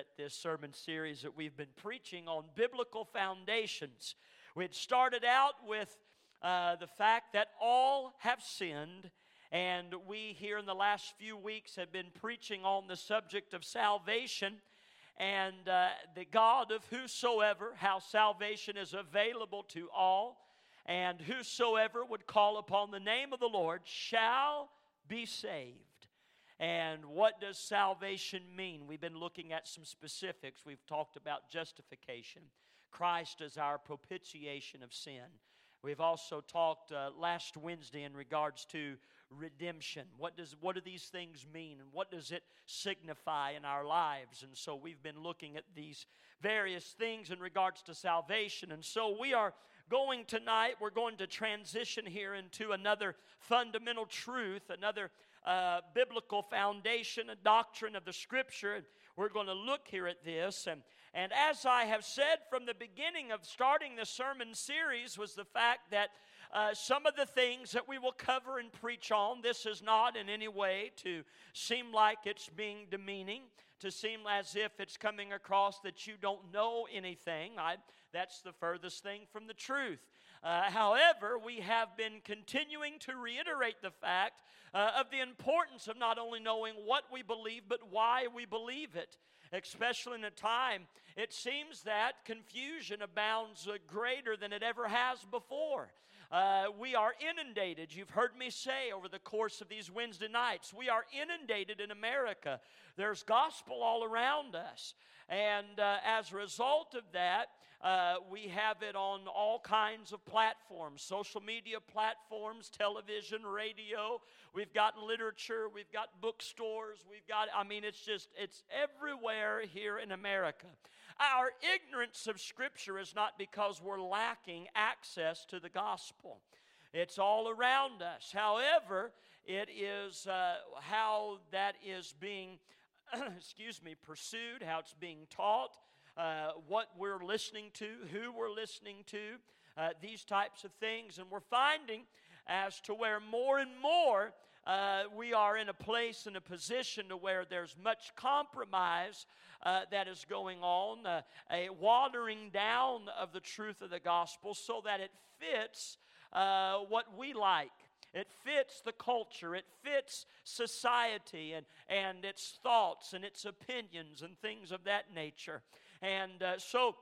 at this sermon series that we've been preaching on biblical foundations. We had started out with uh, the fact that all have sinned, and we here in the last few weeks have been preaching on the subject of salvation and uh, the God of whosoever, how salvation is available to all, and whosoever would call upon the name of the Lord shall be saved. And what does salvation mean? We've been looking at some specifics. We've talked about justification. Christ is our propitiation of sin. We've also talked uh, last Wednesday in regards to redemption. What does what do these things mean and what does it signify in our lives? And so we've been looking at these various things in regards to salvation. And so we are going tonight, we're going to transition here into another fundamental truth, another uh, biblical foundation, a doctrine of the scripture. We're going to look here at this. And, and as I have said from the beginning of starting the sermon series, was the fact that uh, some of the things that we will cover and preach on, this is not in any way to seem like it's being demeaning, to seem as if it's coming across that you don't know anything. I, that's the furthest thing from the truth. Uh, however, we have been continuing to reiterate the fact uh, of the importance of not only knowing what we believe, but why we believe it. Especially in a time, it seems that confusion abounds uh, greater than it ever has before. Uh, we are inundated. You've heard me say over the course of these Wednesday nights, we are inundated in America. There's gospel all around us. And uh, as a result of that, uh, we have it on all kinds of platforms social media platforms, television, radio. We've got literature, we've got bookstores, we've got, I mean, it's just, it's everywhere here in America. Our ignorance of Scripture is not because we're lacking access to the gospel. It's all around us. However, it is uh, how that is being, excuse me, pursued, how it's being taught, uh, what we're listening to, who we're listening to, uh, these types of things. And we're finding as to where more and more uh, we are in a place and a position to where there's much compromise uh, that is going on, uh, a watering down of the truth of the gospel so that it fits uh, what we like. It fits the culture, it fits society and, and its thoughts and its opinions and things of that nature. And uh, so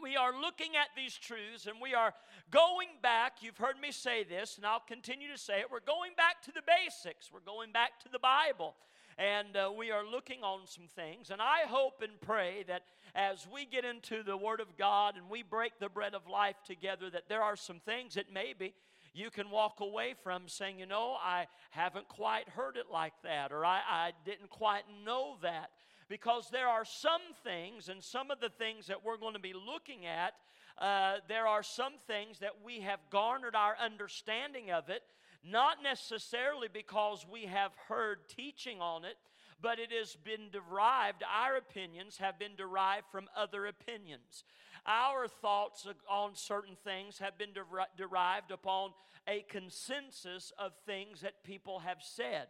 we are looking at these truths and we are going back. You've heard me say this, and I'll continue to say it. We're going back to the basics, we're going back to the Bible. And uh, we are looking on some things. And I hope and pray that as we get into the Word of God and we break the bread of life together, that there are some things that maybe you can walk away from saying, you know, I haven't quite heard it like that, or I, I didn't quite know that because there are some things, and some of the things that we're going to be looking at, uh, there are some things that we have garnered our understanding of it, not necessarily because we have heard teaching on it, but it has been derived, our opinions have been derived from other opinions. Our thoughts on certain things have been der- derived upon a consensus of things that people have said.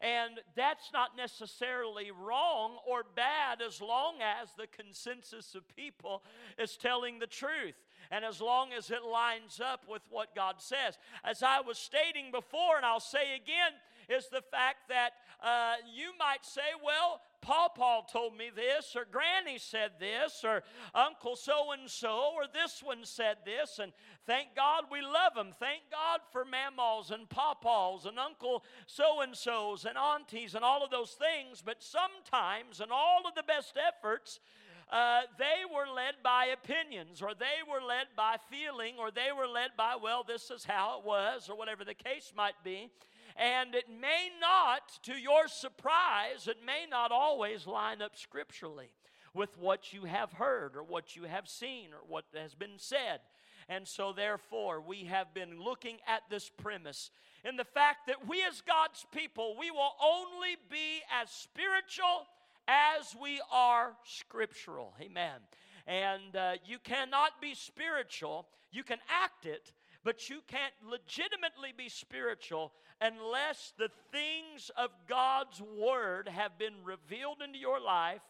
And that's not necessarily wrong or bad as long as the consensus of people is telling the truth and as long as it lines up with what God says. As I was stating before, and I'll say again, is the fact that uh, you might say, well, Paul Paul told me this, or Granny said this, or Uncle so and so, or this one said this, and thank God we love them. Thank God for Mamaws and Papaws and Uncle so and so's and aunties and all of those things, but sometimes, in all of the best efforts, uh, they were led by opinions, or they were led by feeling, or they were led by, well, this is how it was, or whatever the case might be. And it may not, to your surprise, it may not always line up scripturally with what you have heard or what you have seen or what has been said. And so, therefore, we have been looking at this premise in the fact that we, as God's people, we will only be as spiritual as we are scriptural. Amen. And uh, you cannot be spiritual, you can act it, but you can't legitimately be spiritual unless the things of God's Word have been revealed into your life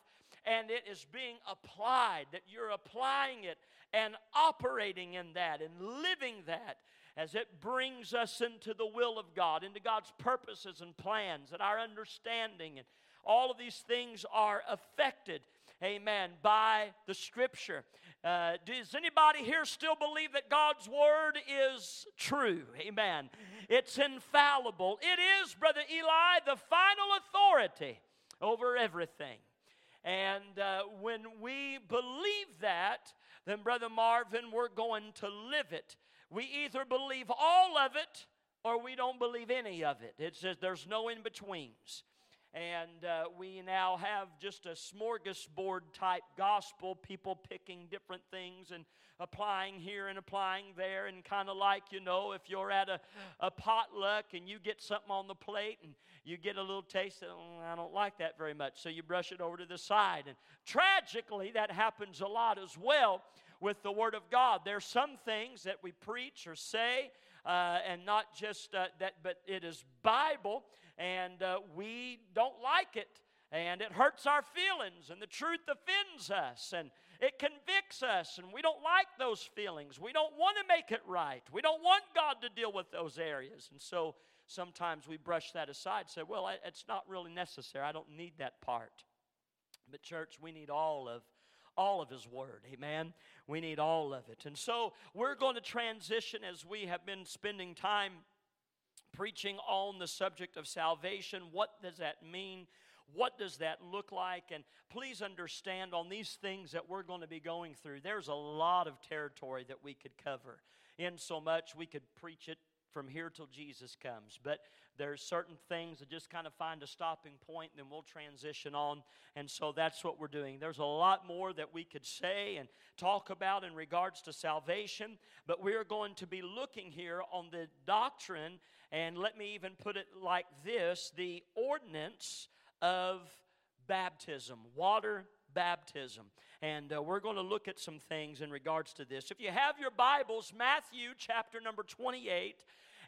and it is being applied, that you're applying it and operating in that and living that as it brings us into the will of God, into God's purposes and plans, that our understanding and all of these things are affected, amen, by the Scripture. Uh, does anybody here still believe that God's Word is true? Amen. It's infallible. It is, Brother Eli, the final authority over everything. And uh, when we believe that, then, Brother Marvin, we're going to live it. We either believe all of it or we don't believe any of it. It says there's no in betweens. And uh, we now have just a smorgasbord type gospel, people picking different things and applying here and applying there. And kind of like, you know, if you're at a, a potluck and you get something on the plate and you get a little taste, of, oh, I don't like that very much. So you brush it over to the side. And tragically, that happens a lot as well with the Word of God. There's some things that we preach or say, uh, and not just uh, that, but it is Bible, and uh, we don't like it, and it hurts our feelings, and the truth offends us, and it convicts us, and we don't like those feelings. We don't want to make it right. We don't want God to deal with those areas, and so sometimes we brush that aside, say, "Well, it's not really necessary. I don't need that part." But church, we need all of all of His Word. Amen. We need all of it. And so we're going to transition as we have been spending time preaching on the subject of salvation. What does that mean? What does that look like? And please understand on these things that we're going to be going through, there's a lot of territory that we could cover. In so much, we could preach it from here till Jesus comes. But there's certain things that just kind of find a stopping point, and then we'll transition on. And so that's what we're doing. There's a lot more that we could say and talk about in regards to salvation, but we're going to be looking here on the doctrine, and let me even put it like this the ordinance of baptism, water baptism. And uh, we're going to look at some things in regards to this. If you have your Bibles, Matthew chapter number 28,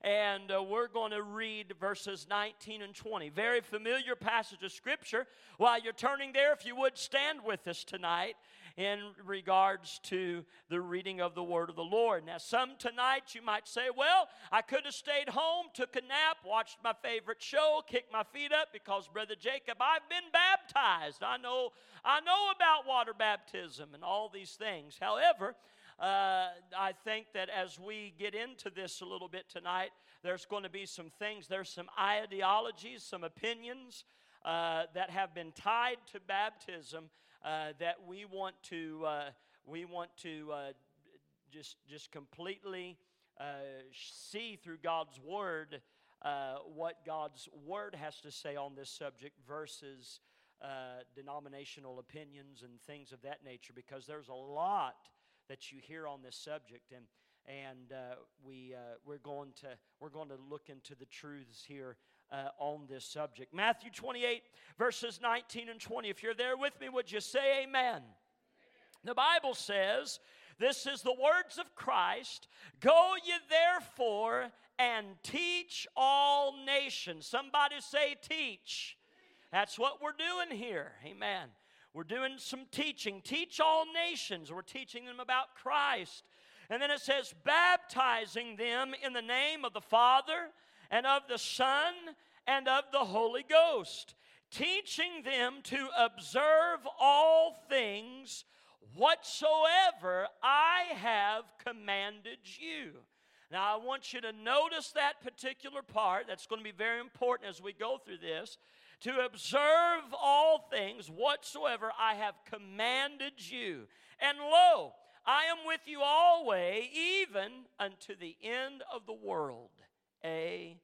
and uh, we're going to read verses 19 and 20. Very familiar passage of Scripture. While you're turning there, if you would stand with us tonight in regards to the reading of the word of the Lord. Now, some tonight you might say, Well, I could have stayed home, took a nap, watched my favorite show, kicked my feet up because, Brother Jacob, I've been baptized. I know, I know about water baptism and all these things. However, uh, I think that as we get into this a little bit tonight, there's going to be some things, there's some ideologies, some opinions uh, that have been tied to baptism uh, that we want to uh, we want to uh, just just completely uh, see through God's word what God's word has to say on this subject versus denominational opinions and things of that nature because there's a lot that you hear on this subject and and uh, we uh, we're going to we're going to look into the truths here uh, on this subject. Matthew 28, verses 19 and 20. If you're there with me, would you say amen? amen? The Bible says, This is the words of Christ Go ye therefore and teach all nations. Somebody say, teach. That's what we're doing here. Amen. We're doing some teaching. Teach all nations. We're teaching them about Christ. And then it says, baptizing them in the name of the Father and of the Son and of the Holy Ghost, teaching them to observe all things whatsoever I have commanded you. Now, I want you to notice that particular part. That's going to be very important as we go through this. To observe all things whatsoever I have commanded you. And lo, I am with you always, even unto the end of the world. Amen.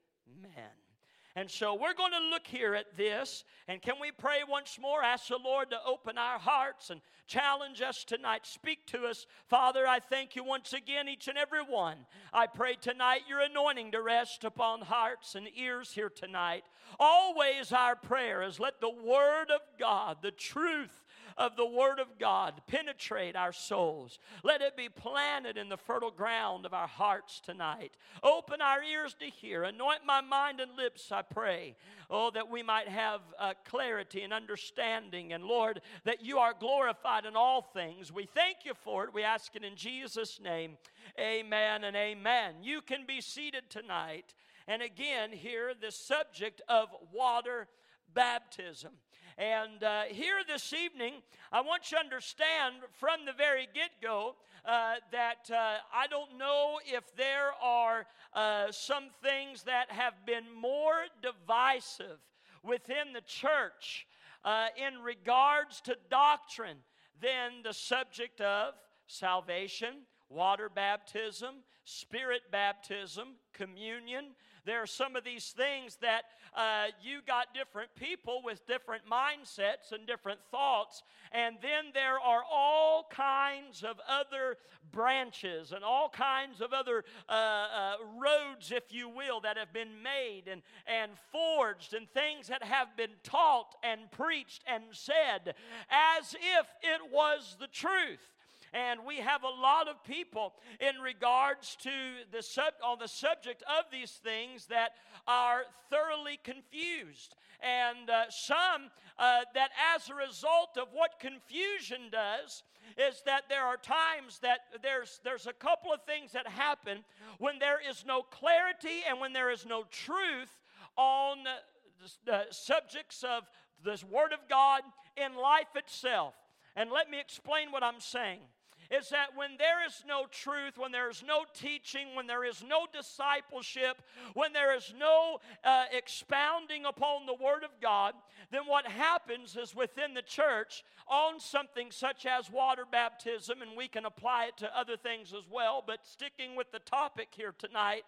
And so we're going to look here at this. And can we pray once more? Ask the Lord to open our hearts and challenge us tonight. Speak to us. Father, I thank you once again, each and every one. I pray tonight your anointing to rest upon hearts and ears here tonight. Always our prayer is let the Word of God, the truth of the Word of God penetrate our souls. Let it be planted in the fertile ground of our hearts tonight. Open our ears to hear. Anoint my mind and lips, I pray. Oh, that we might have uh, clarity and understanding. And Lord, that you are glorified in all things. We thank you for it. We ask it in Jesus' name. Amen and amen. You can be seated tonight. And again, here, the subject of water baptism. And uh, here this evening, I want you to understand from the very get go uh, that uh, I don't know if there are uh, some things that have been more divisive within the church uh, in regards to doctrine than the subject of salvation, water baptism, spirit baptism, communion, there are some of these things that uh, you got different people with different mindsets and different thoughts. And then there are all kinds of other branches and all kinds of other uh, uh, roads, if you will, that have been made and, and forged and things that have been taught and preached and said as if it was the truth. And we have a lot of people in regards to the sub, on the subject of these things that are thoroughly confused. And uh, some uh, that, as a result of what confusion does, is that there are times that there's there's a couple of things that happen when there is no clarity and when there is no truth on the, the subjects of this Word of God in life itself. And let me explain what I'm saying is that when there is no truth, when there is no teaching, when there is no discipleship, when there is no uh, expounding upon the Word of God, then what happens is within the church, on something such as water baptism, and we can apply it to other things as well, but sticking with the topic here tonight,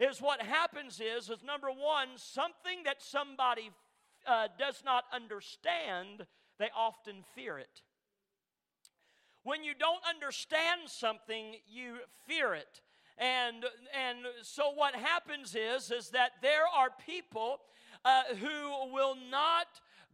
is what happens is, is number one, something that somebody uh, does not understand, they often fear it. When you don't understand something, you fear it. And, and so what happens is, is that there are people uh, who will not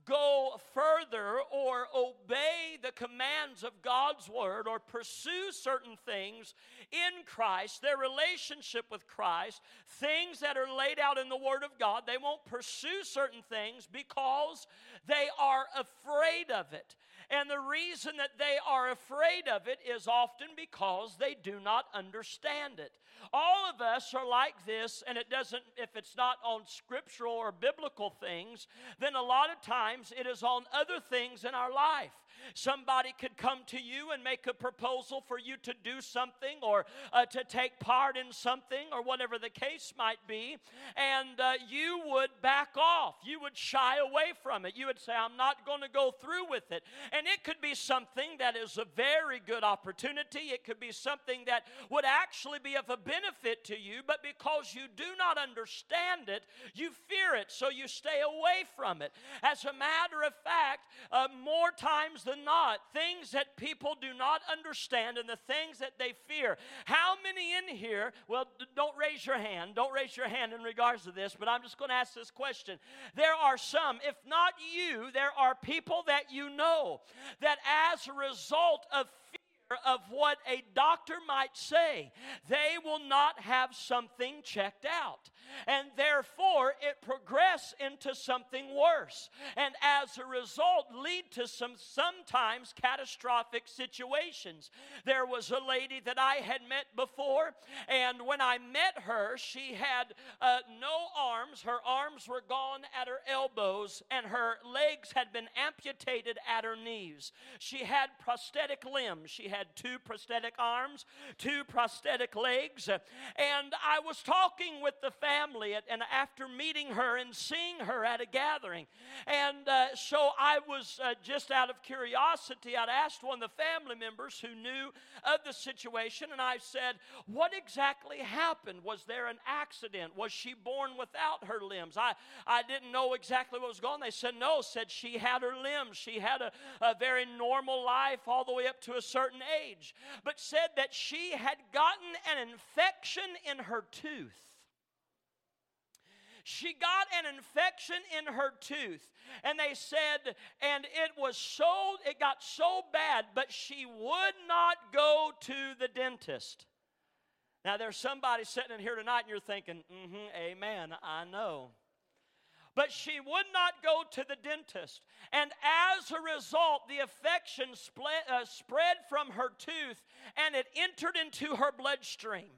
go further or obey the commands of God's word or pursue certain things in Christ, their relationship with Christ, things that are laid out in the word of God, they won't pursue certain things because they are afraid of it. And the reason that they are afraid of it is often because they do not understand it. All of us are like this, and it doesn't, if it's not on scriptural or biblical things, then a lot of times it is on other things in our life. Somebody could come to you and make a proposal for you to do something or uh, to take part in something or whatever the case might be, and uh, you would back off. You would shy away from it. You would say, I'm not going to go through with it. And it could be something that is a very good opportunity, it could be something that would actually be of a benefit to you, but because you do not understand it, you fear it, so you stay away from it. As a matter of fact, uh, more times than not, things that people do not understand and the things that they fear. How many in here, well, don't raise your hand, don't raise your hand in regards to this, but I'm just going to ask this question. There are some, if not you, there are people that you know that as a result of of what a doctor might say. They will not have something checked out. And therefore, it progress into something worse. And as a result, lead to some sometimes catastrophic situations. There was a lady that I had met before, and when I met her, she had uh, no arms. Her arms were gone at her elbows, and her legs had been amputated at her knees. She had prosthetic limbs. She had had two prosthetic arms, two prosthetic legs. And I was talking with the family, and after meeting her and seeing her at a gathering, and uh, so I was uh, just out of curiosity, I'd asked one of the family members who knew of the situation, and I said, What exactly happened? Was there an accident? Was she born without her limbs? I, I didn't know exactly what was going on. They said, No, said she had her limbs. She had a, a very normal life all the way up to a certain age, but said that she had gotten an infection in her tooth. She got an infection in her tooth, and they said, and it was so, it got so bad, but she would not go to the dentist. Now, there's somebody sitting in here tonight, and you're thinking, mm hmm, amen, I know. But she would not go to the dentist. And as a result, the infection split, uh, spread from her tooth and it entered into her bloodstream.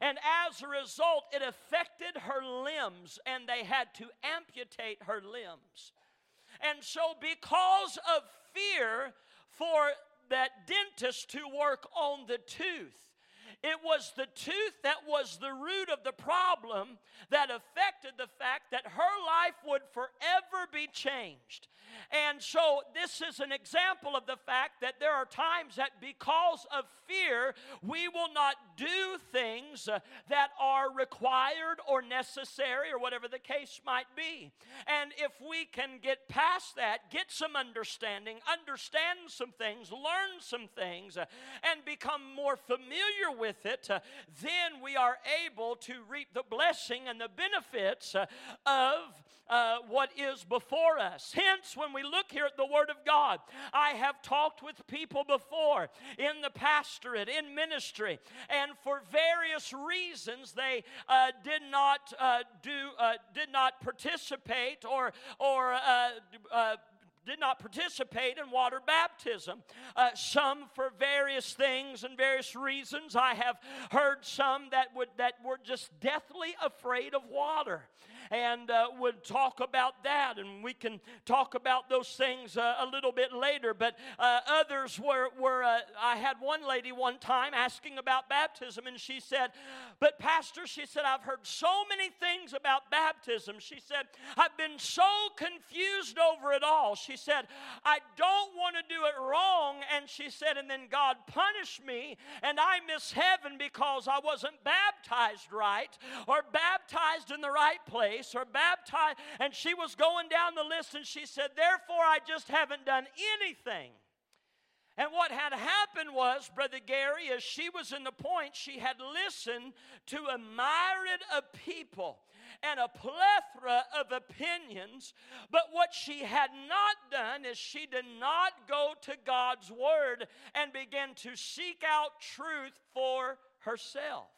And as a result, it affected her limbs, and they had to amputate her limbs. And so, because of fear for that dentist to work on the tooth, it was the tooth that was the root of the problem that affected the fact that her life would forever be changed. And so, this is an example of the fact that there are times that because of fear, we will not do things uh, that are required or necessary or whatever the case might be. And if we can get past that, get some understanding, understand some things, learn some things, uh, and become more familiar with it, uh, then we are able to reap the blessing and the benefits of uh, what is before us. Hence, when we look here at the Word of God, I have talked with people before in the pastorate, in ministry, and for various reasons they uh, did not uh, do, uh, did not participate or or uh, uh, did not participate in water baptism. Uh, some for various things and various reasons. I have heard some that would that were just deathly afraid of water and uh, would talk about that, and we can talk about those things uh, a little bit later. But uh, others were, were uh, I had one lady one time asking about baptism, and she said, But, Pastor, she said, I've heard so many things about baptism. She said, I've been so confused over it all. She said, I don't want to do it wrong. And she said, And then God punished me, and I miss heaven because I wasn't baptized right or baptized in the right place or baptized. And she was going down the list and she said, Therefore, I just haven't done anything. And what had happened was, Brother Gary, as she was in the point, she had listened to a myriad of people and a plethora of opinions. But what she had not done is she did not go to God's Word and begin to seek out truth for herself.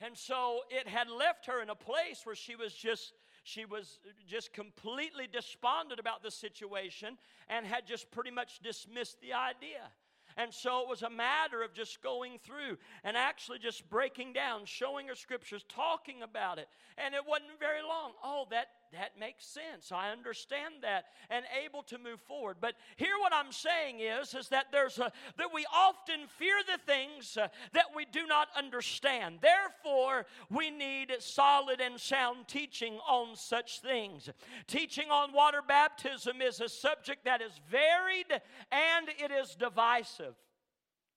And so it had left her in a place where she was just she was just completely despondent about the situation and had just pretty much dismissed the idea. And so it was a matter of just going through and actually just breaking down, showing her scriptures, talking about it. And it wasn't very long. Oh, that that makes sense. I understand that and able to move forward. But here what I'm saying is is that there's a that we often fear the things uh, that we do not understand. Therefore, we need solid and sound teaching on such things. Teaching on water baptism is a subject that is varied and it is divisive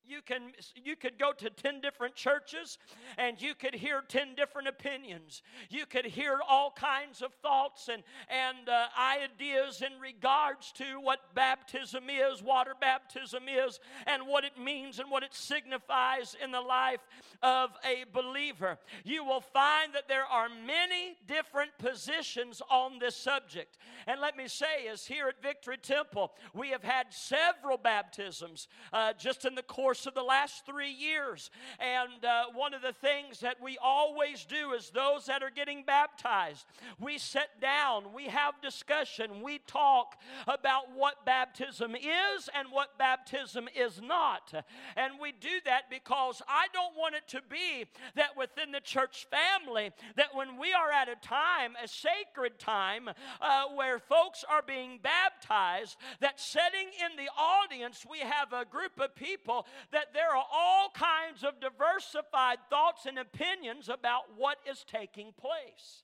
you can you could go to 10 different churches and you could hear 10 different opinions. You could hear all kinds of thoughts and and uh, ideas in regards to what baptism is water baptism is and what it means and what it signifies in the life of a believer. You will find that there are many different positions on this subject. And let me say is here at victory temple we have had several baptisms uh, just in the course course of the last three years. And uh, one of the things that we always do is those that are getting baptized, we sit down, we have discussion, we talk about what baptism is and what baptism is not. And we do that because I don't want it to be that within the church family, that when we are at a time, a sacred time, uh, where folks are being baptized, that sitting in the audience, we have a group of people that there are all kinds of diversified thoughts and opinions about what is taking place.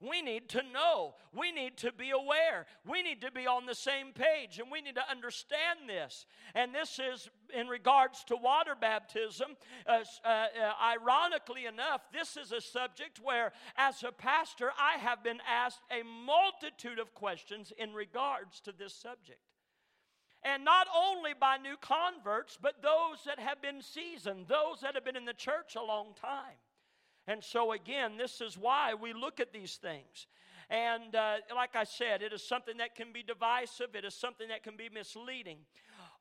We need to know. We need to be aware. We need to be on the same page and we need to understand this. And this is in regards to water baptism. Uh, uh, uh, ironically enough, this is a subject where, as a pastor, I have been asked a multitude of questions in regards to this subject. And not only by new converts, but those that have been seasoned, those that have been in the church a long time. And so, again, this is why we look at these things. And uh, like I said, it is something that can be divisive, it is something that can be misleading.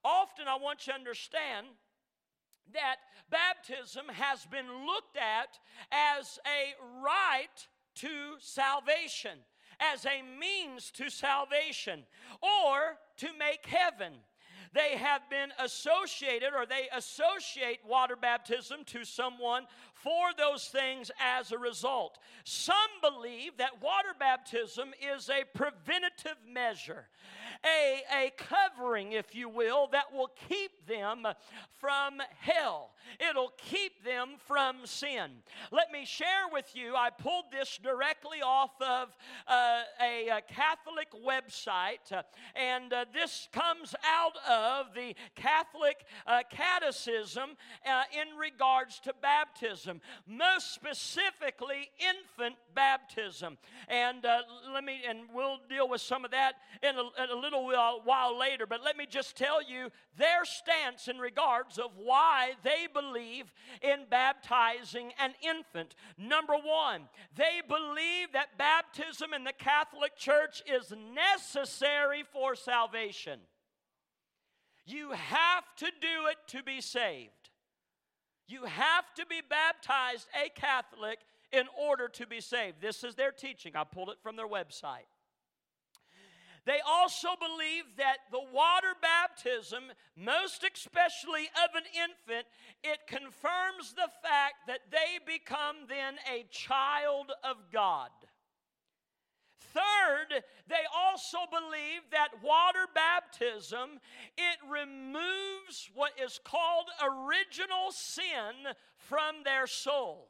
Often, I want you to understand that baptism has been looked at as a right to salvation, as a means to salvation, or to make heaven they have been associated or they associate water baptism to someone for those things as a result. Some believe that water baptism is a preventative measure, a, a covering, if you will, that will keep them from hell. It'll keep them from sin. Let me share with you, I pulled this directly off of uh, a, a, Catholic website, uh, and uh, this comes out of the Catholic uh, Catechism uh, in regards to baptism, most specifically infant baptism. And let me, and we'll deal with some of that in a, in a little while, while later, but let me just tell you their stance in regards of why they believe in baptizing an infant. Number one, they believe that baptism in the Catholic Church is necessary for salvation. You have to do it to be saved. You have to be baptized a Catholic in order to be saved. This is their teaching. I pulled it from their website. They also believe that the water baptism, most especially of an infant, it confirms the fact that they become then a child of God. Third, they also believe that water baptism it removes what is called original sin from their soul.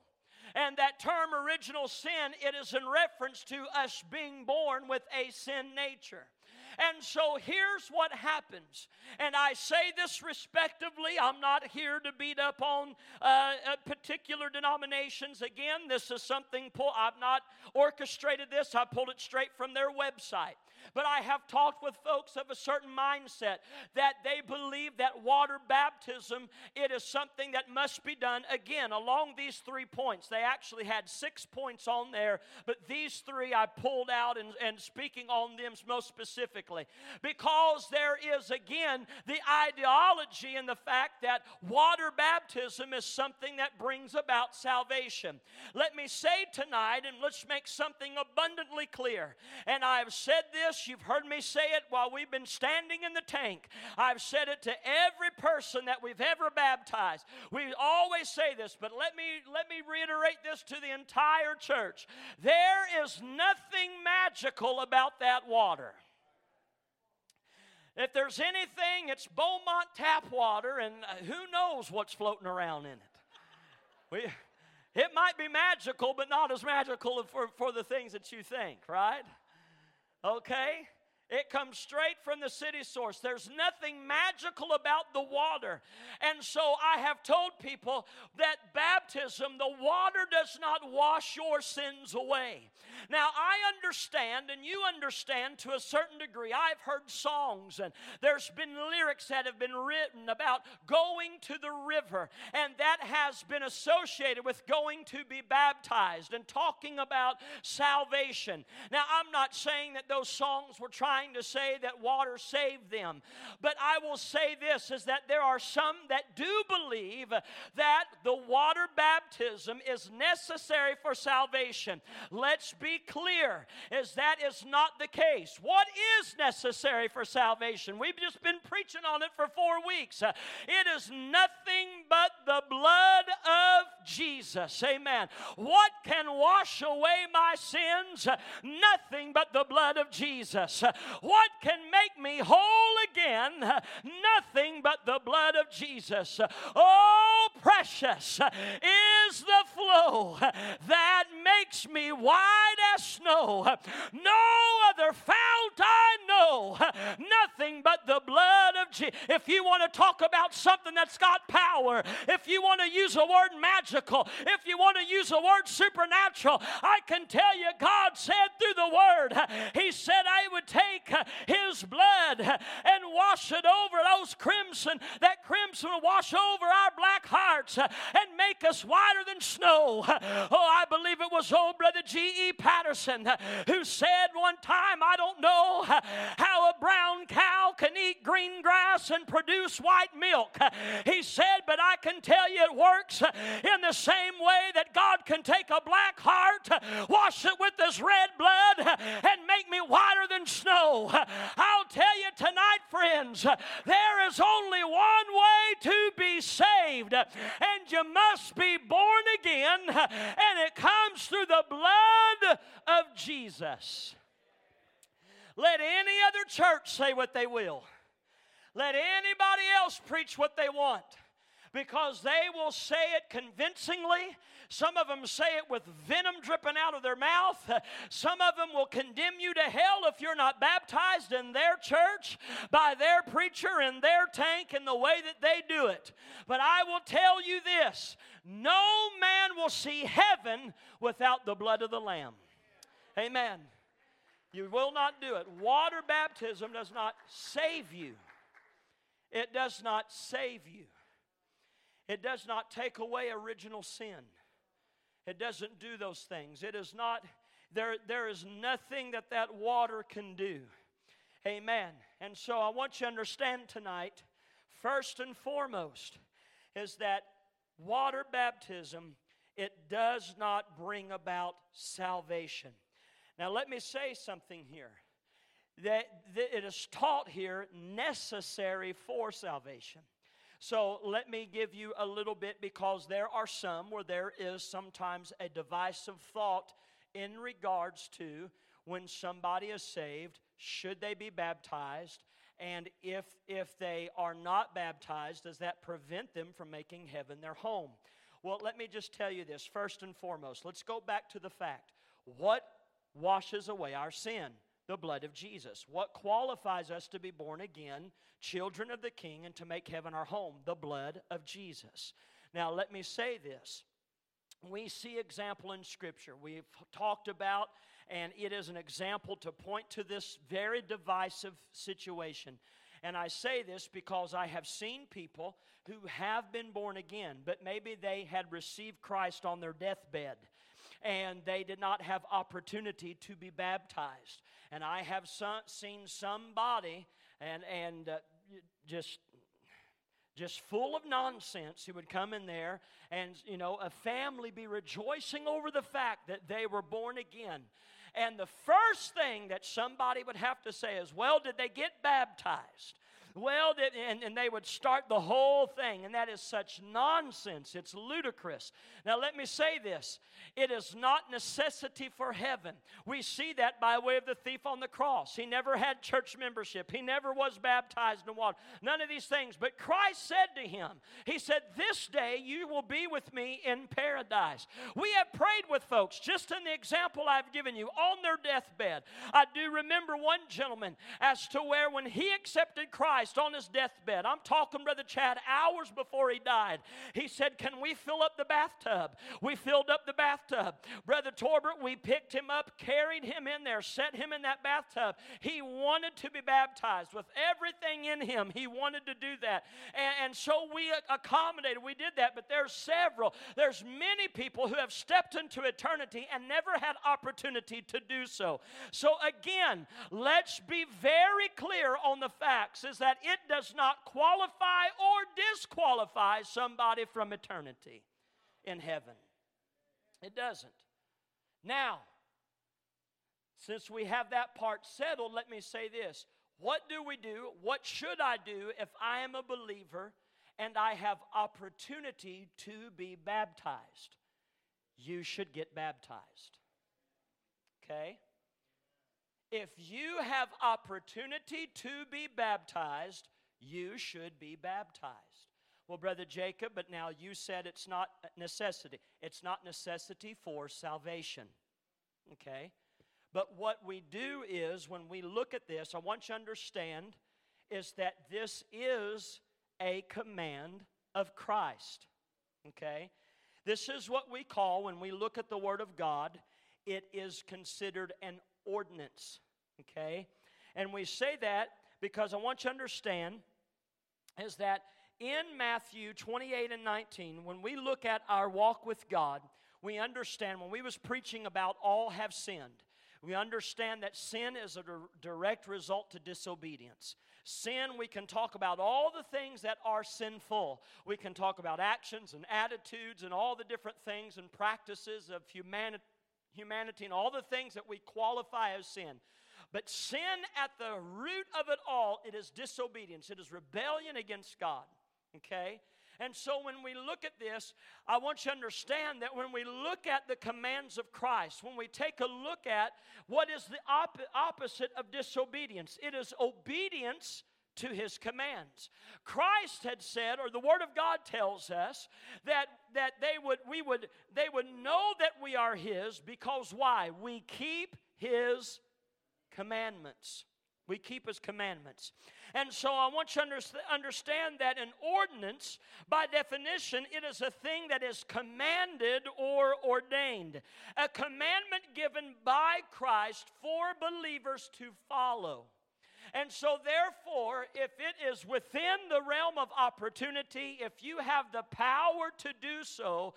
And that term original sin, it is in reference to us being born with a sin nature. And so here's what happens. And I say this respectively. I'm not here to beat up on uh, uh, particular denominations. Again, this is something, pull, I've not orchestrated this, I pulled it straight from their website. But I have talked with folks of a certain mindset that they believe that water baptism, it is something that must be done again along these three points. They actually had six points on there, but these three I pulled out and, and speaking on them most specifically. Because there is again the ideology and the fact that water baptism is something that brings about salvation. Let me say tonight, and let's make something abundantly clear. And I've said this this. You've heard me say it while we've been standing in the tank. I've said it to every person that we've ever baptized. We always say this, but let me let me reiterate this to the entire church. There is nothing magical about that water. If there's anything, it's Beaumont tap water, and uh, who knows what's floating around in it. We, it might be magical, but not as magical for, for the things that you think, right? Okay? It comes straight from the city source. There's nothing magical about the water. And so I have told people that baptism, the water does not wash your sins away. Now, I understand, and you understand to a certain degree. I've heard songs, and there's been lyrics that have been written about going to the river, and that has been associated with going to be baptized and talking about salvation. Now, I'm not saying that those songs were trying trying to say that water saved them. But I will say this is that there are some that do believe that the water baptism is necessary for salvation. Let's be clear, is that is not the case. What is necessary for salvation? We've just been preaching on it for 4 weeks. It is nothing but the blood of Jesus. Amen. What can wash away my sins? Nothing but the blood of Jesus. What can make me whole again? Nothing but the blood of Jesus. Oh, precious is the flow that makes me white as snow. No other fount I know. Nothing but the blood of Jesus. If you want to talk about something that's got power, if you want to use a word magical, if you want to use a word supernatural, I can tell you God said through the word, He said, I would take his blood and wash it over those crimson, that crimson will wash over our black hearts uh, and make us whiter than snow. Oh, I believe it was old brother G.E. Patterson uh, who said one time, I don't know uh, how a brown cow can eat green grass and produce white milk. He said, but I can tell you it works in the same way that God can take a black heart, wash it with His red blood, and make me whiter than snow. I'll tell you tonight, friends, there is only one way to be saved, and you must be born again, and it comes through the blood of Jesus. Let any other church say what they will. Let anybody else preach what they want because they will say it convincingly. Some of them say it with venom dripping out of their mouth. Some of them will condemn you to hell if you're not baptized in their church by their preacher in their tank in the way that they do it. But I will tell you this no man will see heaven without the blood of the Lamb. Amen. You will not do it. Water baptism does not save you. It does not save you. It does not take away original sin. It doesn't do those things. It is not, there, there is nothing that that water can do. Amen. And so I want you to understand tonight, first and foremost, is that water baptism, it does not bring about salvation. Now, let me say something here that, that it is taught here necessary for salvation. So let me give you a little bit because there are some where there is sometimes a divisive thought in regards to when somebody is saved, should they be baptized? And if, if they are not baptized, does that prevent them from making heaven their home? Well, let me just tell you this first and foremost. Let's go back to the fact what washes away our sin? The blood of Jesus. What qualifies us to be born again, children of the King, and to make heaven our home? The blood of Jesus. Now, let me say this. We see example in Scripture. We've talked about, and it is an example to point to this very divisive situation. And I say this because I have seen people who have been born again, but maybe they had received Christ on their deathbed and they did not have opportunity to be baptized. And I have some, seen somebody and, and uh, just just full of nonsense who would come in there and you know a family be rejoicing over the fact that they were born again and the first thing that somebody would have to say is well did they get baptized well, and, and they would start the whole thing, and that is such nonsense. It's ludicrous. Now, let me say this it is not necessity for heaven. We see that by way of the thief on the cross. He never had church membership, he never was baptized in water, none of these things. But Christ said to him, He said, This day you will be with me in paradise. We have prayed with folks, just in the example I've given you, on their deathbed. I do remember one gentleman as to where when he accepted Christ, Christ on his deathbed. I'm talking, Brother Chad, hours before he died. He said, Can we fill up the bathtub? We filled up the bathtub. Brother Torbert, we picked him up, carried him in there, set him in that bathtub. He wanted to be baptized with everything in him. He wanted to do that. And, and so we accommodated, we did that. But there's several, there's many people who have stepped into eternity and never had opportunity to do so. So again, let's be very clear on the facts is that that it does not qualify or disqualify somebody from eternity in heaven. It doesn't. Now, since we have that part settled, let me say this. What do we do? What should I do if I am a believer and I have opportunity to be baptized? You should get baptized. Okay? If you have opportunity to be baptized, you should be baptized. Well, Brother Jacob, but now you said it's not necessity. It's not necessity for salvation. Okay? But what we do is, when we look at this, I want you to understand is that this is a command of Christ. Okay? This is what we call, when we look at the Word of God, it is considered an ordinance. Okay? And we say that because I want you to understand is that in Matthew 28 and 19, when we look at our walk with God, we understand when we was preaching about all have sinned, we understand that sin is a direct result to disobedience. Sin, we can talk about all the things that are sinful. We can talk about actions and attitudes and all the different things and practices of humanity, humanity and all the things that we qualify as sin. But sin, at the root of it all, it is disobedience, it is rebellion against God. Okay? And so when we look at this, I want you to understand that when we look at the commands of Christ, when we take a look at what is the op- opposite of disobedience, it is obedience to his commands. Christ had said, or the Word of God tells us, that, that they would we would they would know that we are his because why? We keep his commandments. We keep his commandments. And so I want you to understand that an ordinance, by definition, it is a thing that is commanded or ordained. A commandment given by Christ for believers to follow. And so, therefore, if it is within the realm of opportunity, if you have the power to do so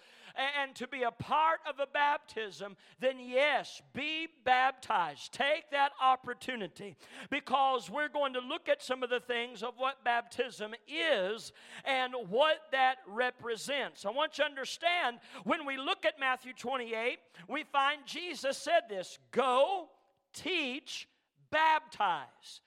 and to be a part of a baptism, then yes, be baptized. Take that opportunity because we're going to look at some of the things of what baptism is and what that represents. I want you to understand when we look at Matthew 28, we find Jesus said this go, teach, baptize.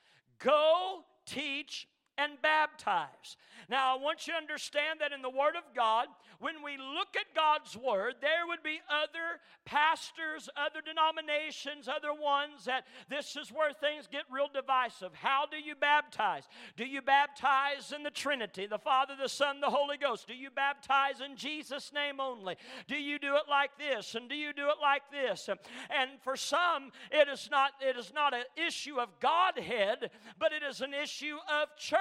Go, teach, and baptize. Now, I want you to understand that in the Word of God, when we look at God's Word, there would be other pastors, other denominations, other ones that this is where things get real divisive. How do you baptize? Do you baptize in the Trinity, the Father, the Son, the Holy Ghost? Do you baptize in Jesus' name only? Do you do it like this? And do you do it like this? And for some, it is not, it is not an issue of Godhead, but it is an issue of church.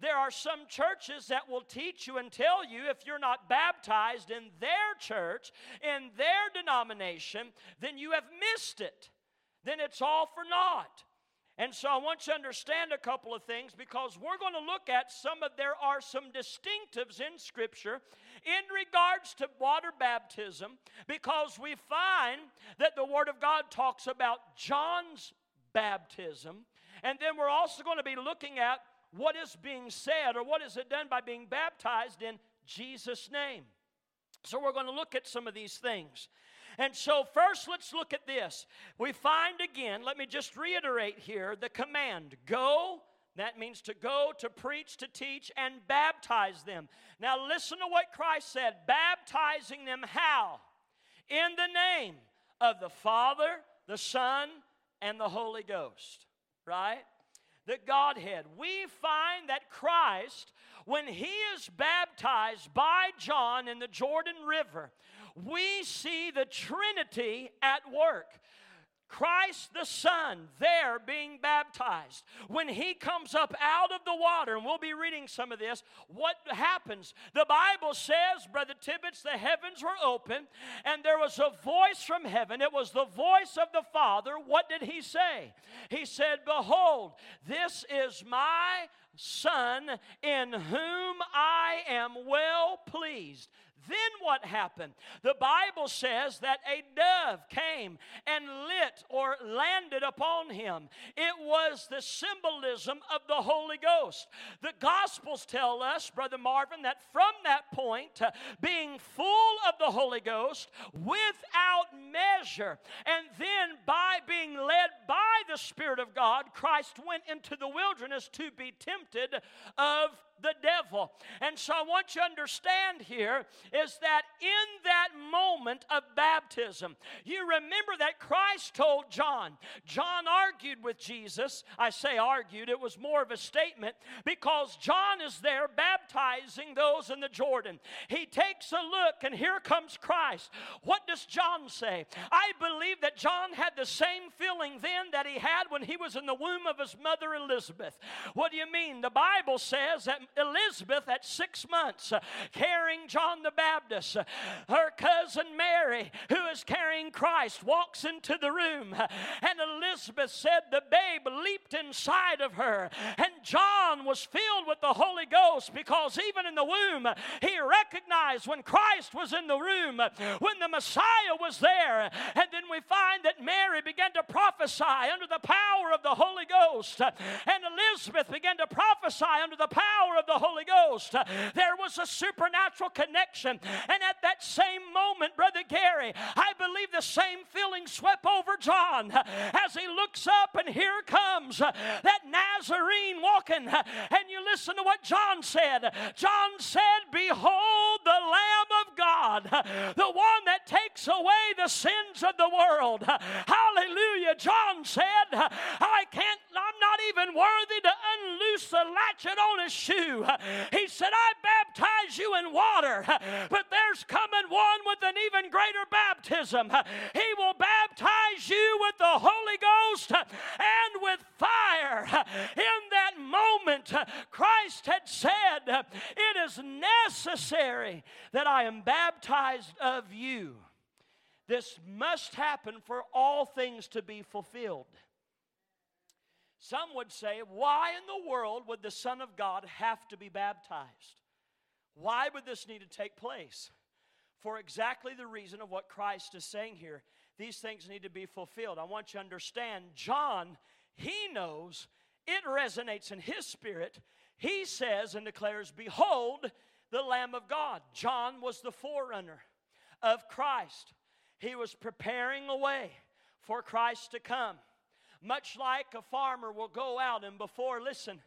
There are some churches that will teach you and tell you if you're not baptized, baptized in their church, in their denomination, then you have missed it. Then it's all for naught. And so I want you to understand a couple of things because we're going to look at some of there are some distinctives in scripture in regards to water baptism because we find that the word of God talks about John's baptism and then we're also going to be looking at what is being said or what is it done by being baptized in Jesus' name. So we're going to look at some of these things. And so, first, let's look at this. We find again, let me just reiterate here the command go. That means to go, to preach, to teach, and baptize them. Now, listen to what Christ said baptizing them how? In the name of the Father, the Son, and the Holy Ghost. Right? The Godhead. We find that Christ when he is baptized by John in the Jordan River, we see the Trinity at work. Christ the Son there being baptized. When he comes up out of the water, and we'll be reading some of this, what happens? The Bible says, Brother Tibbetts, the heavens were open, and there was a voice from heaven. It was the voice of the Father. What did he say? He said, Behold, this is my Son in whom I am well pleased. Then what happened? The Bible says that a dove came and lit or landed upon him. It was the symbolism of the Holy Ghost. The Gospels tell us, Brother Marvin, that from that point, uh, being full of the Holy Ghost without measure, and then by being led by the Spirit of God, Christ went into the wilderness to be tempted of the devil. And so I want you to understand here is that in that moment of baptism, you remember that Christ told John, John argued with Jesus. I say argued, it was more of a statement because John is there baptizing those in the Jordan. He takes a look, and here comes Christ. What does John say? I believe that John had the same feeling then that he had when he was in the womb of his mother Elizabeth. What do you mean? The Bible says that Elizabeth at six months uh, carrying John the Baptist. Uh, her cousin Mary, who is carrying Christ, walks into the room, uh, and Elizabeth said the babe leaped inside of her, and John was filled with the Holy Ghost because even in the womb, he recognized when Christ was in the room, when the Messiah was there. And then we find that Mary began to prophesy under the power of the Holy Ghost, and Elizabeth began to prophesy under the power of the Holy Ghost. There was a supernatural connection, and at that same moment, Brother Gary, I believe the same feeling swept over John as he looks up, and here comes that Nazarene walking. And you listen to what John said. John said, Behold the Lamb of God, the one that takes away the sins of the world. Hallelujah. John said, I can't, even worthy to unloose the latchet on his shoe. He said, I baptize you in water, but there's coming one with an even greater baptism. He will baptize you with the Holy Ghost and with fire. In that moment, Christ had said, It is necessary that I am baptized of you. This must happen for all things to be fulfilled. Some would say, why in the world would the Son of God have to be baptized? Why would this need to take place? For exactly the reason of what Christ is saying here. These things need to be fulfilled. I want you to understand, John, he knows, it resonates in his spirit. He says and declares, Behold, the Lamb of God. John was the forerunner of Christ. He was preparing a way for Christ to come. Much like a farmer will go out and before, listen,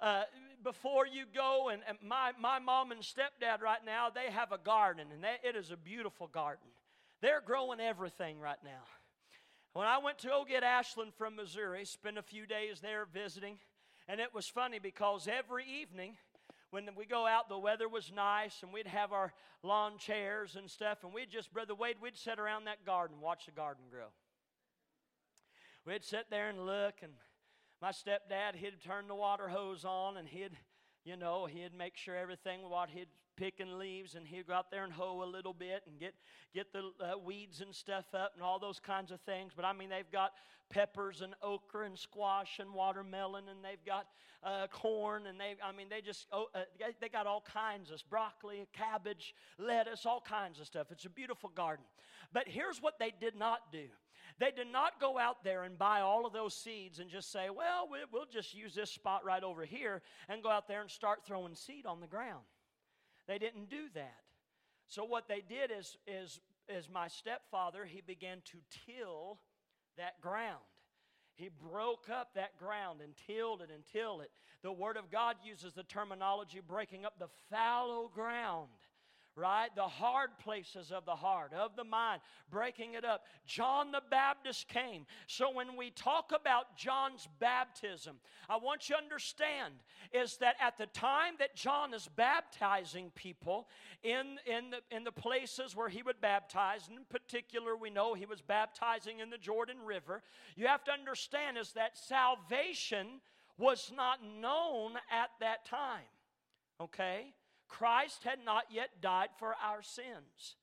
uh, before you go, and, and, my, my mom and stepdad right now, they have a garden, and they, it is a beautiful garden. They're growing everything right now. When I went to go get Ashlyn from Missouri, spent a few days there visiting, and it was funny because every evening when we go out, the weather was nice, and we'd have our lawn chairs and stuff, and we'd just, Brother Wade, we'd sit around that garden, watch the garden grow. We'd sit there and look, and my stepdad, he'd turn the water hose on, and he'd, you know, he'd make sure everything, what he'd picking leaves and he'd go out there and hoe a little bit and get get the uh, weeds and stuff up and all those kinds of things. But i mean they've got peppers and okra and squash and watermelon and they've got uh, corn and they i mean they just oh, uh, they got all kinds of broccoli cabbage lettuce all kinds of stuff. It's a beautiful garden. But here's what they did not do they did not go out there and buy all of those seeds and just say well we'll just use this spot right over here and go out there and start throwing seed on the ground. They didn't do that. So what they did is is is my stepfather he began to till that ground. He broke up that ground and tilled it and tilled it. The Word of God uses the terminology breaking up the fallow ground right? The hard places of the heart, of the mind, breaking it up. John the Baptist came. So when we talk about John's baptism, I want you to understand is that at the time that John is baptizing people in, in, the, in the places where he would baptize, in particular, we know he was baptizing in the Jordan River, you have to understand is that salvation was not known at that time. Okay? Christ had not yet died for our sins.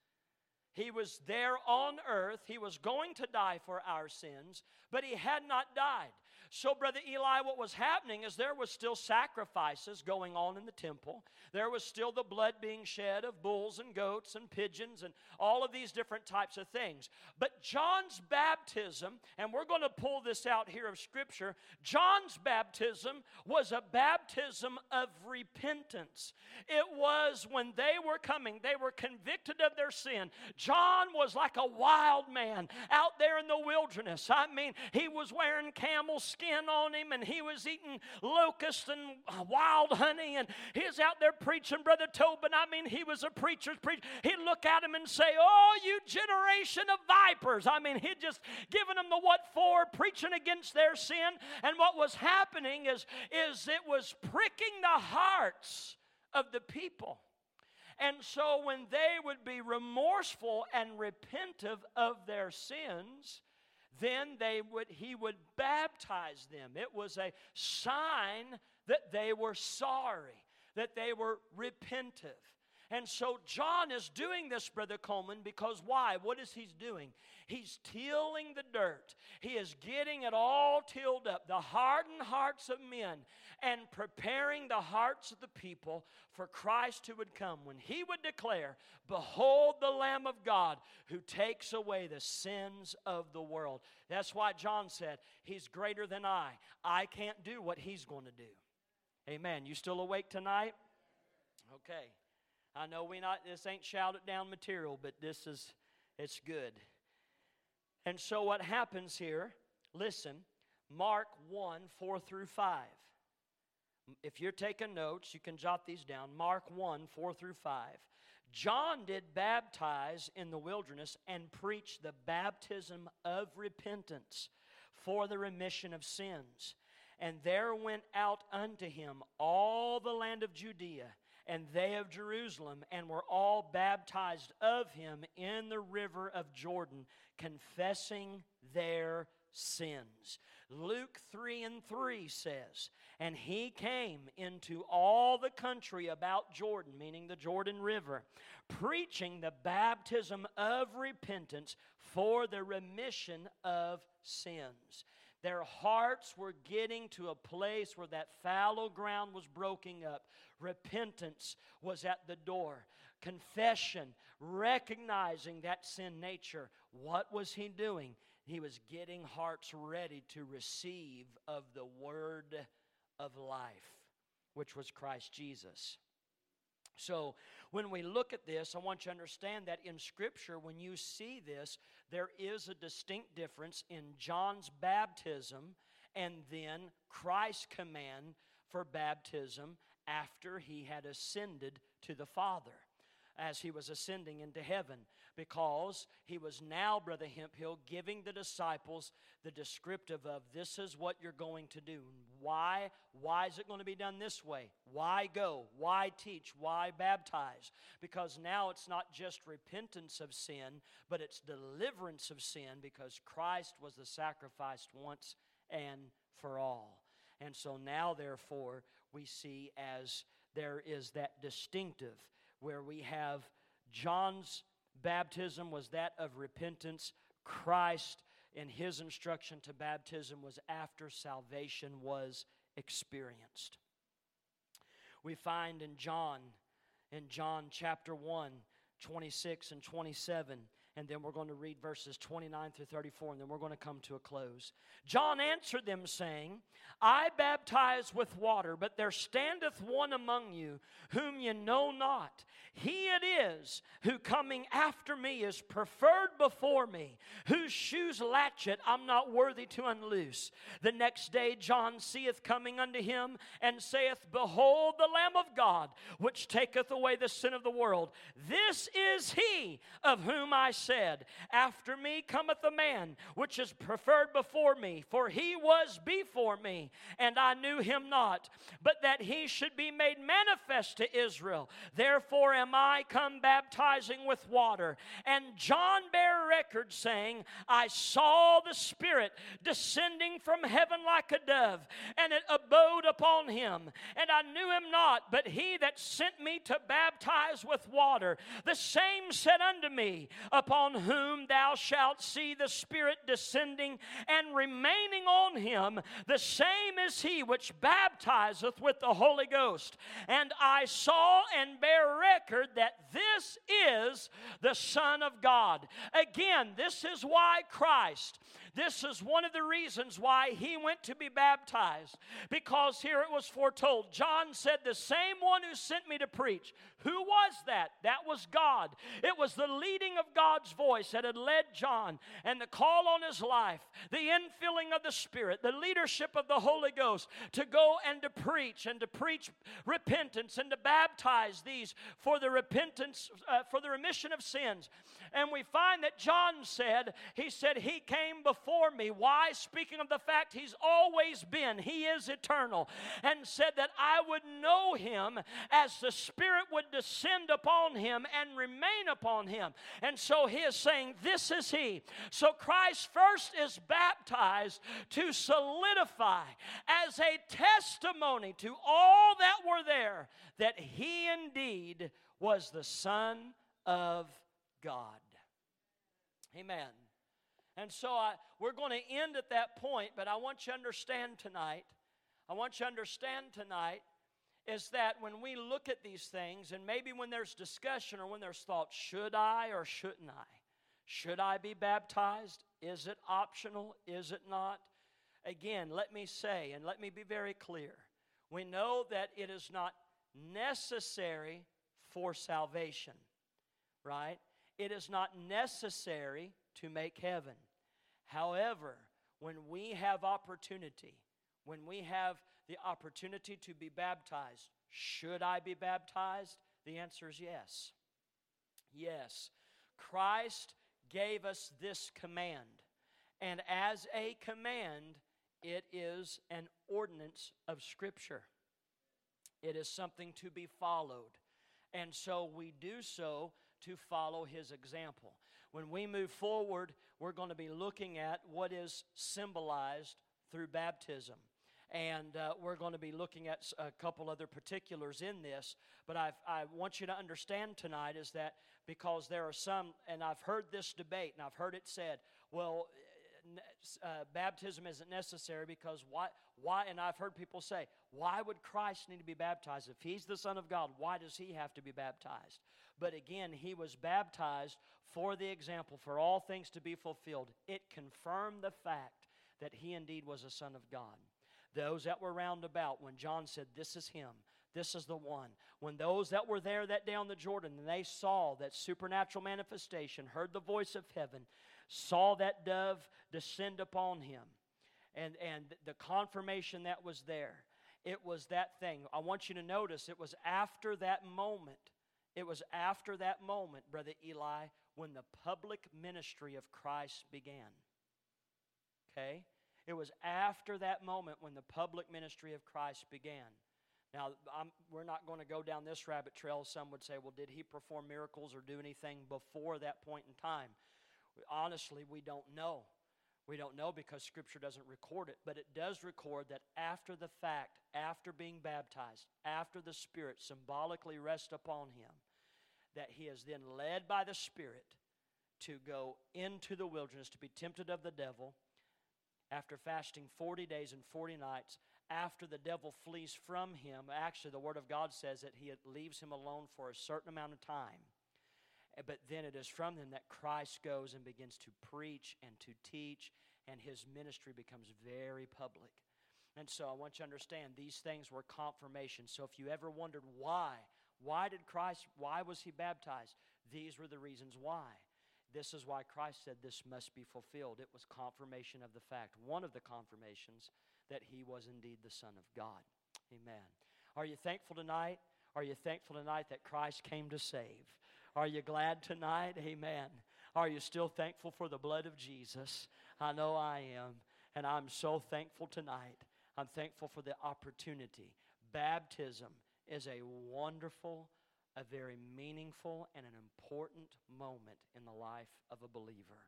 He was there on earth. He was going to die for our sins, but he had not died. So, Brother Eli, what was happening is there was still sacrifices going on in the temple. There was still the blood being shed of bulls and goats and pigeons and all of these different types of things. But John's baptism, and we're going to pull this out here of Scripture, John's baptism was a baptism of repentance. It was when they were coming, they were convicted of their sin. John was like a wild man out there in the wilderness. I mean, he was wearing camel skin skin on him and he was eating locusts and uh, wild honey and he's out there preaching, Brother Tobin. I mean, he was a preacher's preacher. He'd look at him and say, Oh, you generation of vipers. I mean, he'd just giving them the what for, preaching against their sin. And what was happening is, is it was pricking the hearts of the people. And so when they would be remorseful and repentive of their sins, then they would he would baptize them it was a sign that they were sorry that they were repentive. And so John is doing this, Brother Coleman, because why? What is he doing? He's tilling the dirt. He is getting it all tilled up, the hardened hearts of men, and preparing the hearts of the people for Christ who would come. When he would declare, Behold the Lamb of God who takes away the sins of the world. That's why John said, He's greater than I. I can't do what he's going to do. Amen. You still awake tonight? Okay. I know we not this ain't shouted down material, but this is it's good. And so what happens here, listen, Mark 1, 4 through 5. If you're taking notes, you can jot these down. Mark 1, 4 through 5. John did baptize in the wilderness and preach the baptism of repentance for the remission of sins. And there went out unto him all the land of Judea and they of Jerusalem, and were all baptized of him in the river of Jordan, confessing their sins. Luke 3 and 3 says, And he came into all the country about Jordan, meaning the Jordan River, preaching the baptism of repentance for the remission of sins. Their hearts were getting to a place where that fallow ground was broken up. Repentance was at the door. Confession, recognizing that sin nature. What was he doing? He was getting hearts ready to receive of the word of life, which was Christ Jesus. So, when we look at this, I want you to understand that in Scripture, when you see this, there is a distinct difference in John's baptism and then Christ's command for baptism after he had ascended to the Father as he was ascending into heaven because he was now, Brother Hemphill, giving the disciples the descriptive of this is what you're going to do. Why? Why is it going to be done this way? Why go? Why teach? Why baptize? Because now it's not just repentance of sin, but it's deliverance of sin because Christ was the sacrifice once and for all. And so now, therefore, we see as there is that distinctive where we have John's baptism was that of repentance. Christ, in his instruction to baptism, was after salvation was experienced. We find in John, in John chapter 1, 26 and 27, and then we're going to read verses 29 through 34, and then we're going to come to a close. John answered them, saying, I baptize with water, but there standeth one among you whom ye know not. He it is who coming after me is preferred before me, whose shoes latchet I'm not worthy to unloose. The next day John seeth coming unto him, and saith, Behold the Lamb of God, which taketh away the sin of the world. This is he of whom I said, After me cometh a man which is preferred before me, for he was before me, and I knew him not, but that he should be made manifest to Israel. Therefore am I come baptizing with water. And John bare record, saying, I saw the Spirit descending from heaven like a dove, and it abode upon him. And I knew him not, but he that sent me to baptize with water, the same said unto me, Upon upon whom thou shalt see the Spirit descending and remaining on him, the same is he which baptizeth with the Holy Ghost. And I saw and bear record that this is the Son of God. Again, this is why Christ this is one of the reasons why he went to be baptized, because here it was foretold. John said, The same one who sent me to preach. Who was that? That was God. It was the leading of God's voice that had led John and the call on his life, the infilling of the Spirit, the leadership of the Holy Ghost to go and to preach and to preach repentance and to baptize these for the repentance, uh, for the remission of sins. And we find that John said, He said, He came before me. Why? Speaking of the fact He's always been, He is eternal. And said that I would know Him as the Spirit would descend upon Him and remain upon Him. And so He is saying, This is He. So Christ first is baptized to solidify as a testimony to all that were there that he indeed was the Son of God. Amen. And so I, we're going to end at that point, but I want you to understand tonight, I want you to understand tonight is that when we look at these things, and maybe when there's discussion or when there's thought, should I or shouldn't I? Should I be baptized? Is it optional? Is it not? Again, let me say, and let me be very clear we know that it is not necessary for salvation, right? It is not necessary to make heaven. However, when we have opportunity, when we have the opportunity to be baptized, should I be baptized? The answer is yes. Yes. Christ gave us this command. And as a command, it is an ordinance of Scripture. It is something to be followed. And so we do so to follow his example. When we move forward, we're going to be looking at what is symbolized through baptism. And uh, we're going to be looking at a couple other particulars in this. But I've, I want you to understand tonight is that because there are some, and I've heard this debate, and I've heard it said, well, uh, baptism isn't necessary because why, why, and I've heard people say, why would Christ need to be baptized? If he's the Son of God, why does he have to be baptized? But again, he was baptized for the example, for all things to be fulfilled. It confirmed the fact that he indeed was a Son of God. Those that were round about, when John said, This is him, this is the one. When those that were there that day on the Jordan and they saw that supernatural manifestation, heard the voice of heaven, saw that dove descend upon him, and, and the confirmation that was there, it was that thing. I want you to notice it was after that moment, it was after that moment, Brother Eli, when the public ministry of Christ began. Okay? It was after that moment when the public ministry of Christ began. Now, I'm, we're not going to go down this rabbit trail. Some would say, well, did he perform miracles or do anything before that point in time? Honestly, we don't know. We don't know because Scripture doesn't record it, but it does record that after the fact, after being baptized, after the Spirit symbolically rests upon him, that he is then led by the Spirit to go into the wilderness to be tempted of the devil after fasting 40 days and 40 nights. After the devil flees from him, actually, the Word of God says that he leaves him alone for a certain amount of time. Eh, but then it is from them that Christ goes and begins to preach and to teach, and his ministry becomes very public. And so I want you to understand these things were confirmation. So if you ever wondered why, why did Christ, why was he baptized? These were the reasons why. This is why Christ said this must be fulfilled. It was confirmation of the fact, one of the confirmations that he was indeed the Son of God. Amen. Are you thankful tonight? Are you thankful tonight that Christ came to save? Are you glad tonight? Amen. Are you still thankful for the blood of Jesus? I know I am. And I'm so thankful tonight. I'm thankful for the opportunity. Baptism is a wonderful, a very meaningful, and an important moment in the life of a believer.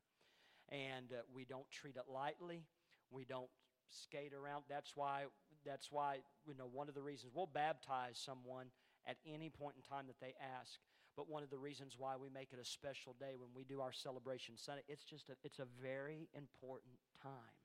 And uh, we don't treat it lightly. We don't skate around. That's why, that's why, you know, one of the reasons we'll baptize someone at any point in time that they ask. But one of the reasons why we make it a special day when we do our celebration Sunday, it's just a, it's a very important time.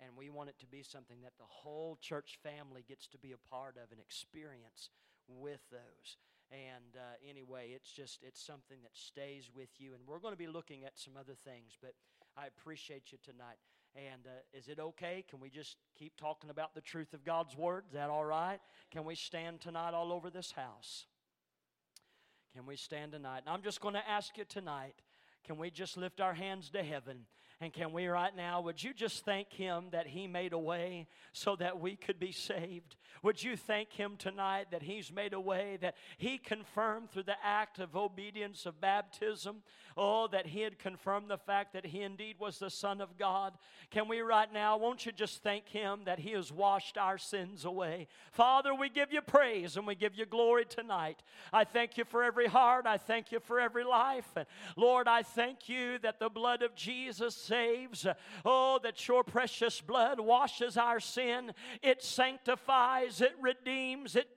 And we want it to be something that the whole church family gets to be a part of and experience with those. And uh, anyway, it's just it's something that stays with you. And we're going to be looking at some other things, but I appreciate you tonight. And uh, is it okay? Can we just keep talking about the truth of God's word? Is that all right? Can we stand tonight all over this house? Can we stand tonight? And I'm just going to ask you tonight can we just lift our hands to heaven? And can we right now, would you just thank Him that He made a way so that we could be saved? Would you thank Him tonight that He's made a way, that He confirmed through the act of obedience of baptism, oh, that He had confirmed the fact that He indeed was the Son of God? Can we right now, won't you just thank Him that He has washed our sins away? Father, we give you praise and we give you glory tonight. I thank you for every heart, I thank you for every life. And Lord, I thank you that the blood of Jesus saves. Oh, that your precious blood washes our sin, it sanctifies, it redeems, it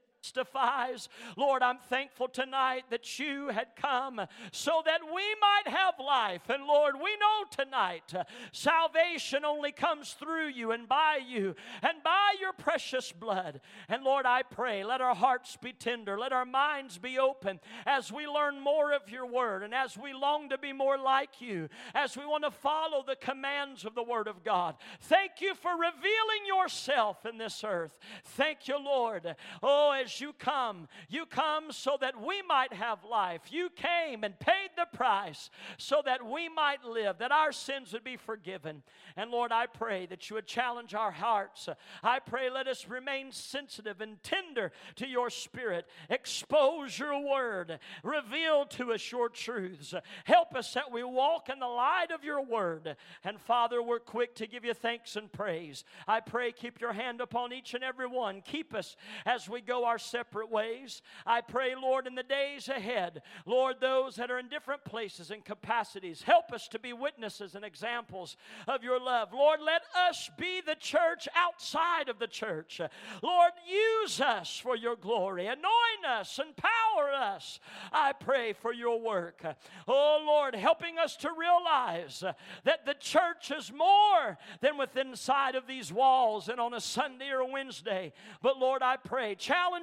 Lord, I'm thankful tonight that you had come so that we might have life. And Lord, we know tonight uh, salvation only comes through you and by you and by your precious blood. And Lord, I pray, let our hearts be tender, let our minds be open as we learn more of your word and as we long to be more like you, as we want to follow the commands of the word of God. Thank you for revealing yourself in this earth. Thank you, Lord. Oh, as you come, you come so that we might have life. You came and paid the price so that we might live, that our sins would be forgiven. And Lord, I pray that you would challenge our hearts. I pray let us remain sensitive and tender to your spirit. Expose your word. Reveal to us your truths. Help us that we walk in the light of your word. And Father, we're quick to give you thanks and praise. I pray keep your hand upon each and every one. Keep us as we go our separate ways. I pray, Lord, in the days ahead, Lord, those that are in different places and capacities, help us to be witnesses and examples of your love. Lord, let us be the church outside of the church. Lord, use us for your glory. Anoint us, empower us. I pray for your work. Oh, Lord, helping us to realize that the church is more than within inside of these walls and on a Sunday or Wednesday. But Lord, I pray,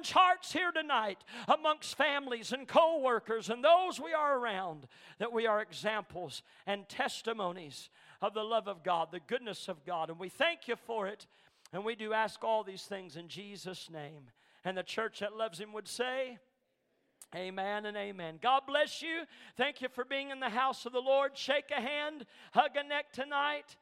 challenge hearts here tonight amongst families and co workers and those we are around that we are examples and testimonies of the love of God, the goodness of God. And we thank you for it. And we do ask all these things in Jesus' name. And the church that loves him would say, Amen and amen. God bless you. Thank you for being in the house of the Lord. Shake a hand, hug a neck tonight.